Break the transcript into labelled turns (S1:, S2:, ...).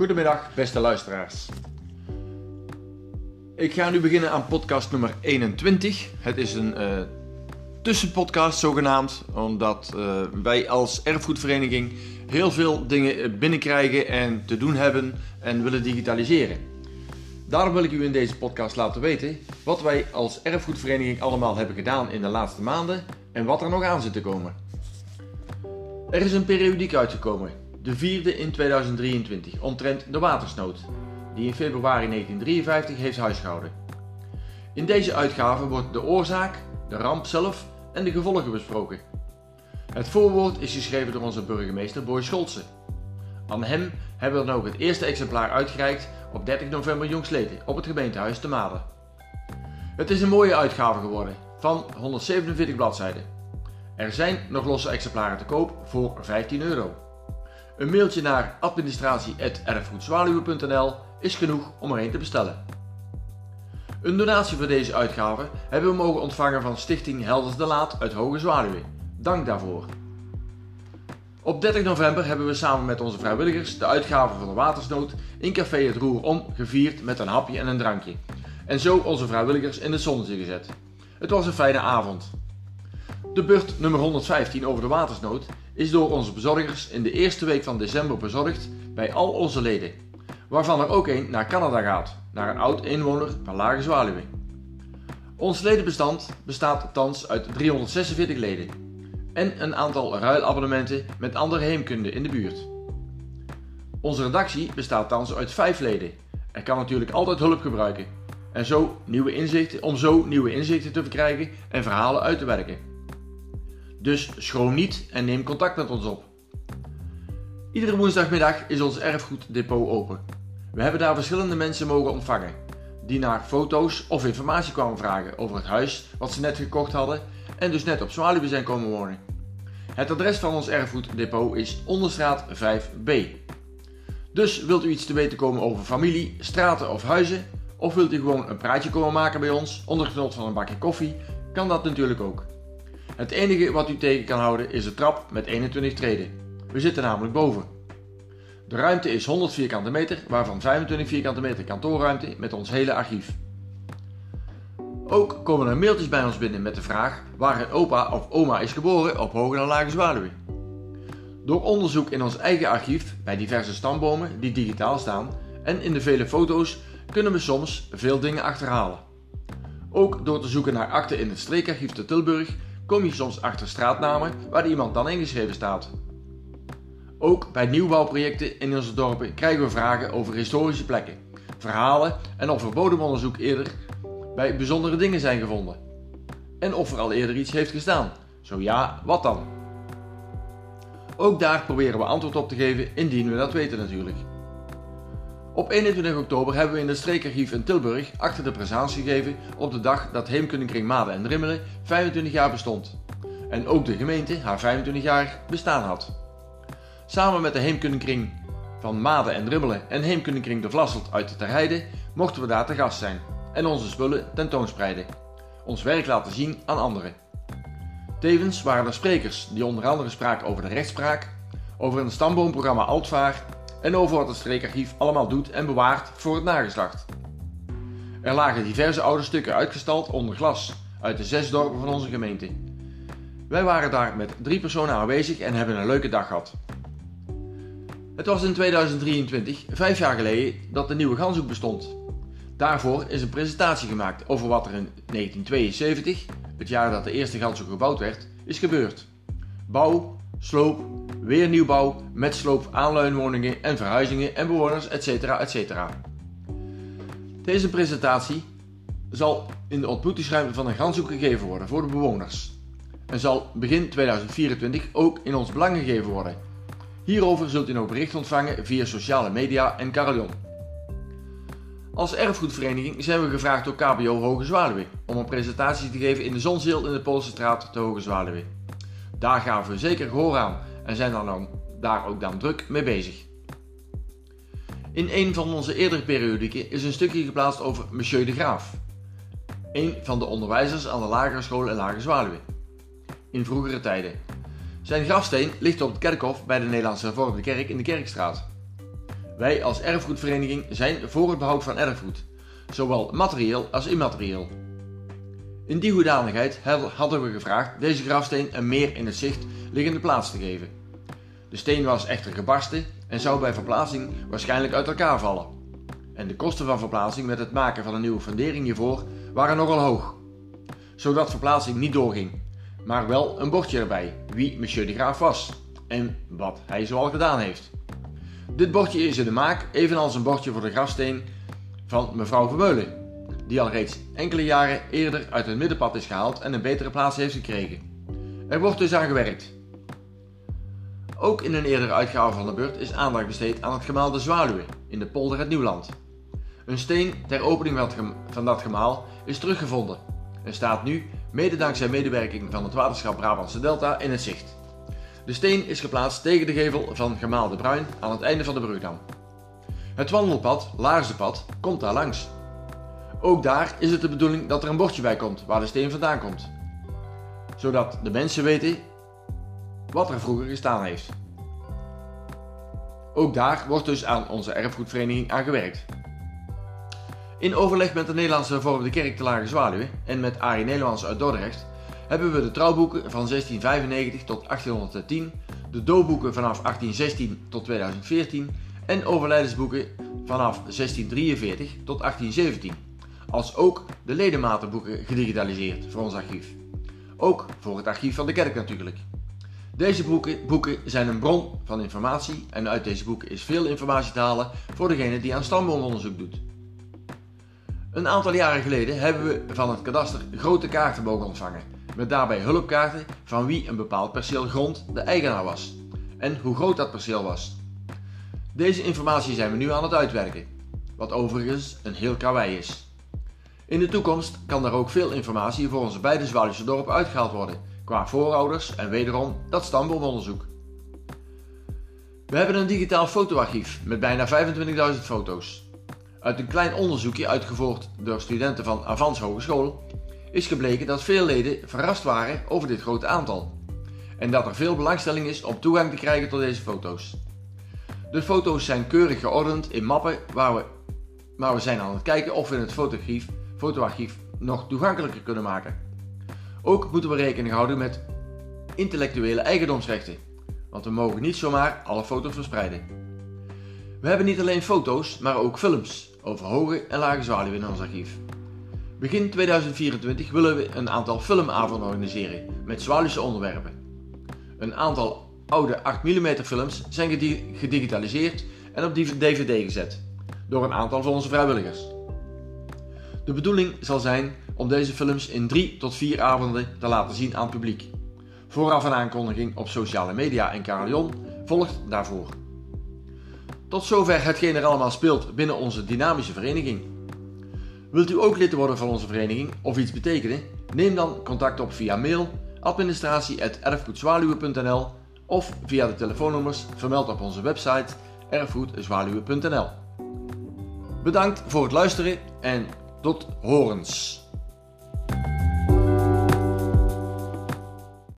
S1: Goedemiddag, beste luisteraars. Ik ga nu beginnen aan podcast nummer 21. Het is een uh, tussenpodcast zogenaamd, omdat uh, wij als erfgoedvereniging heel veel dingen binnenkrijgen en te doen hebben en willen digitaliseren. Daarom wil ik u in deze podcast laten weten wat wij als erfgoedvereniging allemaal hebben gedaan in de laatste maanden en wat er nog aan zit te komen. Er is een periodiek uitgekomen, de vierde in 2023, omtrent de watersnood, die in februari 1953 heeft huisgehouden. In deze uitgave wordt de oorzaak, de ramp zelf en de gevolgen besproken. Het voorwoord is geschreven door onze burgemeester Boy Scholze. Aan hem hebben we dan ook het eerste exemplaar uitgereikt op 30 november jongstleden op het gemeentehuis te Maden. Het is een mooie uitgave geworden, van 147 bladzijden. Er zijn nog losse exemplaren te koop voor 15 euro. Een mailtje naar administratie.erfgoedzwaluwe.nl is genoeg om er een te bestellen. Een donatie voor deze uitgave hebben we mogen ontvangen van Stichting Helders de Laat uit Hoge Zwaluwe. Dank daarvoor. Op 30 november hebben we samen met onze vrijwilligers de uitgave van de watersnood in Café Het Roer om gevierd met een hapje en een drankje. En zo onze vrijwilligers in het zonnetje gezet. Het was een fijne avond. De beurt nummer 115 over de watersnood is door onze bezorgers in de eerste week van december bezorgd bij al onze leden, waarvan er ook een naar Canada gaat, naar een oud inwoner van Lage Zwaluwe. Ons ledenbestand bestaat thans uit 346 leden en een aantal ruilabonnementen met andere heemkunde in de buurt. Onze redactie bestaat thans uit 5 leden. Er kan natuurlijk altijd hulp gebruiken en zo nieuwe inzichten, om zo nieuwe inzichten te verkrijgen en verhalen uit te werken. Dus schroom niet en neem contact met ons op. Iedere woensdagmiddag is ons erfgoeddepot open. We hebben daar verschillende mensen mogen ontvangen, die naar foto's of informatie kwamen vragen over het huis wat ze net gekocht hadden en dus net op Zwaluwe zijn komen wonen. Het adres van ons erfgoeddepot is Onderstraat 5B. Dus wilt u iets te weten komen over familie, straten of huizen, of wilt u gewoon een praatje komen maken bij ons onder genot van een bakje koffie, kan dat natuurlijk ook. Het enige wat u tegen kan houden is de trap met 21 treden. We zitten namelijk boven. De ruimte is 100 vierkante meter, waarvan 25 vierkante meter kantoorruimte met ons hele archief. Ook komen er mailtjes bij ons binnen met de vraag waar het opa of oma is geboren op Hoge en Lage Zwaluwe. Door onderzoek in ons eigen archief bij diverse stambomen die digitaal staan en in de vele foto's kunnen we soms veel dingen achterhalen. Ook door te zoeken naar akten in het streekarchief te Tilburg kom je soms achter straatnamen waar iemand dan ingeschreven staat. Ook bij nieuwbouwprojecten in onze dorpen krijgen we vragen over historische plekken, verhalen en of er bodemonderzoek eerder bij bijzondere dingen zijn gevonden. En of er al eerder iets heeft gestaan. Zo ja, wat dan? Ook daar proberen we antwoord op te geven indien we dat weten natuurlijk. Op 21 oktober hebben we in het streekarchief in Tilburg achter de presentatie gegeven op de dag dat Heemkundekring Maden en Rimmelen 25 jaar bestond. En ook de gemeente haar 25 jaar bestaan had. Samen met de Heemkundekring van Maden en Rimmelen en Heemkundekring de Vlasselt uit de Terheide mochten we daar te gast zijn en onze spullen tentoonspreiden. Ons werk laten zien aan anderen. Tevens waren er sprekers die onder andere spraken over de rechtspraak, over een stamboomprogramma Altvaar en over wat het streekarchief allemaal doet en bewaart voor het nageslacht. Er lagen diverse oude stukken uitgestald onder glas uit de zes dorpen van onze gemeente. Wij waren daar met drie personen aanwezig en hebben een leuke dag gehad. Het was in 2023, vijf jaar geleden, dat de nieuwe Ganshoek bestond. Daarvoor is een presentatie gemaakt over wat er in 1972, het jaar dat de eerste Ganshoek gebouwd werd, is gebeurd. Bouw, sloop, weer nieuwbouw met sloop, aanluinwoningen en verhuizingen en bewoners, etc. etc. Deze presentatie zal in de ontmoetingsruimte van een Ganshoek gegeven worden voor de bewoners en zal begin 2024 ook in ons belang gegeven worden. Hierover zult u nog bericht ontvangen via sociale media en Carillon. Als erfgoedvereniging zijn we gevraagd door KBO Hoge Zwaluwe om een presentatie te geven in de Zonzeel in de Poolse te Hoge Zwaluwe. Daar gaven we zeker gehoor aan en zijn dan daar ook dan druk mee bezig. In een van onze eerdere periodieken is een stukje geplaatst over Monsieur de Graaf, een van de onderwijzers aan de lagere school in Lage Zwaluwe. In vroegere tijden. Zijn grafsteen ligt op het kerkhof bij de Nederlandse Hervormde Kerk in de Kerkstraat. Wij als erfgoedvereniging zijn voor het behoud van erfgoed, zowel materieel als immaterieel. In die hoedanigheid hadden we gevraagd deze grafsteen een meer in het zicht liggende plaats te geven. De steen was echter gebarsten en zou bij verplaatsing waarschijnlijk uit elkaar vallen. En de kosten van verplaatsing met het maken van een nieuwe fundering hiervoor waren nogal hoog. Zodat verplaatsing niet doorging, maar wel een bordje erbij wie Monsieur de Graaf was en wat hij zoal gedaan heeft. Dit bordje is in de maak, evenals een bordje voor de grafsteen van mevrouw Vermeulen, die al reeds enkele jaren eerder uit het middenpad is gehaald en een betere plaats heeft gekregen. Er wordt dus aan gewerkt. Ook in een eerdere uitgave van de beurt is aandacht besteed aan het gemaal de Zwaluwe in de polder het Nieuwland. Een steen ter opening van dat gemaal is teruggevonden en staat nu, mede dankzij medewerking van het waterschap Brabantse Delta, in het zicht. De steen is geplaatst tegen de gevel van Gemaal de Bruin aan het einde van de brugdam. Het wandelpad, Laarzenpad, komt daar langs. Ook daar is het de bedoeling dat er een bordje bij komt waar de steen vandaan komt. Zodat de mensen weten wat er vroeger gestaan heeft. Ook daar wordt dus aan onze erfgoedvereniging aan gewerkt. In overleg met de Nederlandse Hervormde Kerk te Lage Zwaluwe en met Arie Nederlands uit Dordrecht hebben we de trouwboeken van 1695 tot 1810, de doopboeken vanaf 1816 tot 2014 en overlijdensboeken vanaf 1643 tot 1817, als ook de ledematenboeken gedigitaliseerd voor ons archief. Ook voor het archief van de kerk natuurlijk. Deze boeken, boeken zijn een bron van informatie en uit deze boeken is veel informatie te halen voor degene die aan stamboomonderzoek doet. Een aantal jaren geleden hebben we van het kadaster grote kaarten mogen ontvangen, met daarbij hulpkaarten van wie een bepaald perceel grond de eigenaar was en hoe groot dat perceel was. Deze informatie zijn we nu aan het uitwerken, wat overigens een heel karwei is. In de toekomst kan er ook veel informatie voor onze beide Zwaluwse dorpen uitgehaald worden, qua voorouders en wederom dat stamboomonderzoek. We hebben een digitaal fotoarchief met bijna 25.000 foto's. Uit een klein onderzoekje uitgevoerd door studenten van Avans Hogeschool is gebleken dat veel leden verrast waren over dit grote aantal en dat er veel belangstelling is om toegang te krijgen tot deze foto's. De foto's zijn keurig geordend in mappen waar we, maar we zijn aan het kijken of we het fotoarchief, fotoarchief nog toegankelijker kunnen maken. Ook moeten we rekening houden met intellectuele eigendomsrechten, want we mogen niet zomaar alle foto's verspreiden. We hebben niet alleen foto's, maar ook films over hoge en lage zwaluwen in ons archief. Begin 2024 willen we een aantal filmavonden organiseren met Zwaluwse onderwerpen. Een aantal oude 8 mm films zijn gedigitaliseerd en op DVD gezet door een aantal van onze vrijwilligers. De bedoeling zal zijn om deze films in 3 tot 4 avonden te laten zien aan het publiek. Vooraf een aankondiging op sociale media en Carillon volgt daarvoor. Tot zover hetgeen er allemaal speelt binnen onze dynamische vereniging. Wilt u ook lid worden van onze vereniging of iets betekenen? Neem dan contact op via mail administratie.erfgoedzwaluwe.nl of via de telefoonnummers vermeld op onze website erfgoedzwaluwe.nl. Bedankt voor het luisteren en tot horens.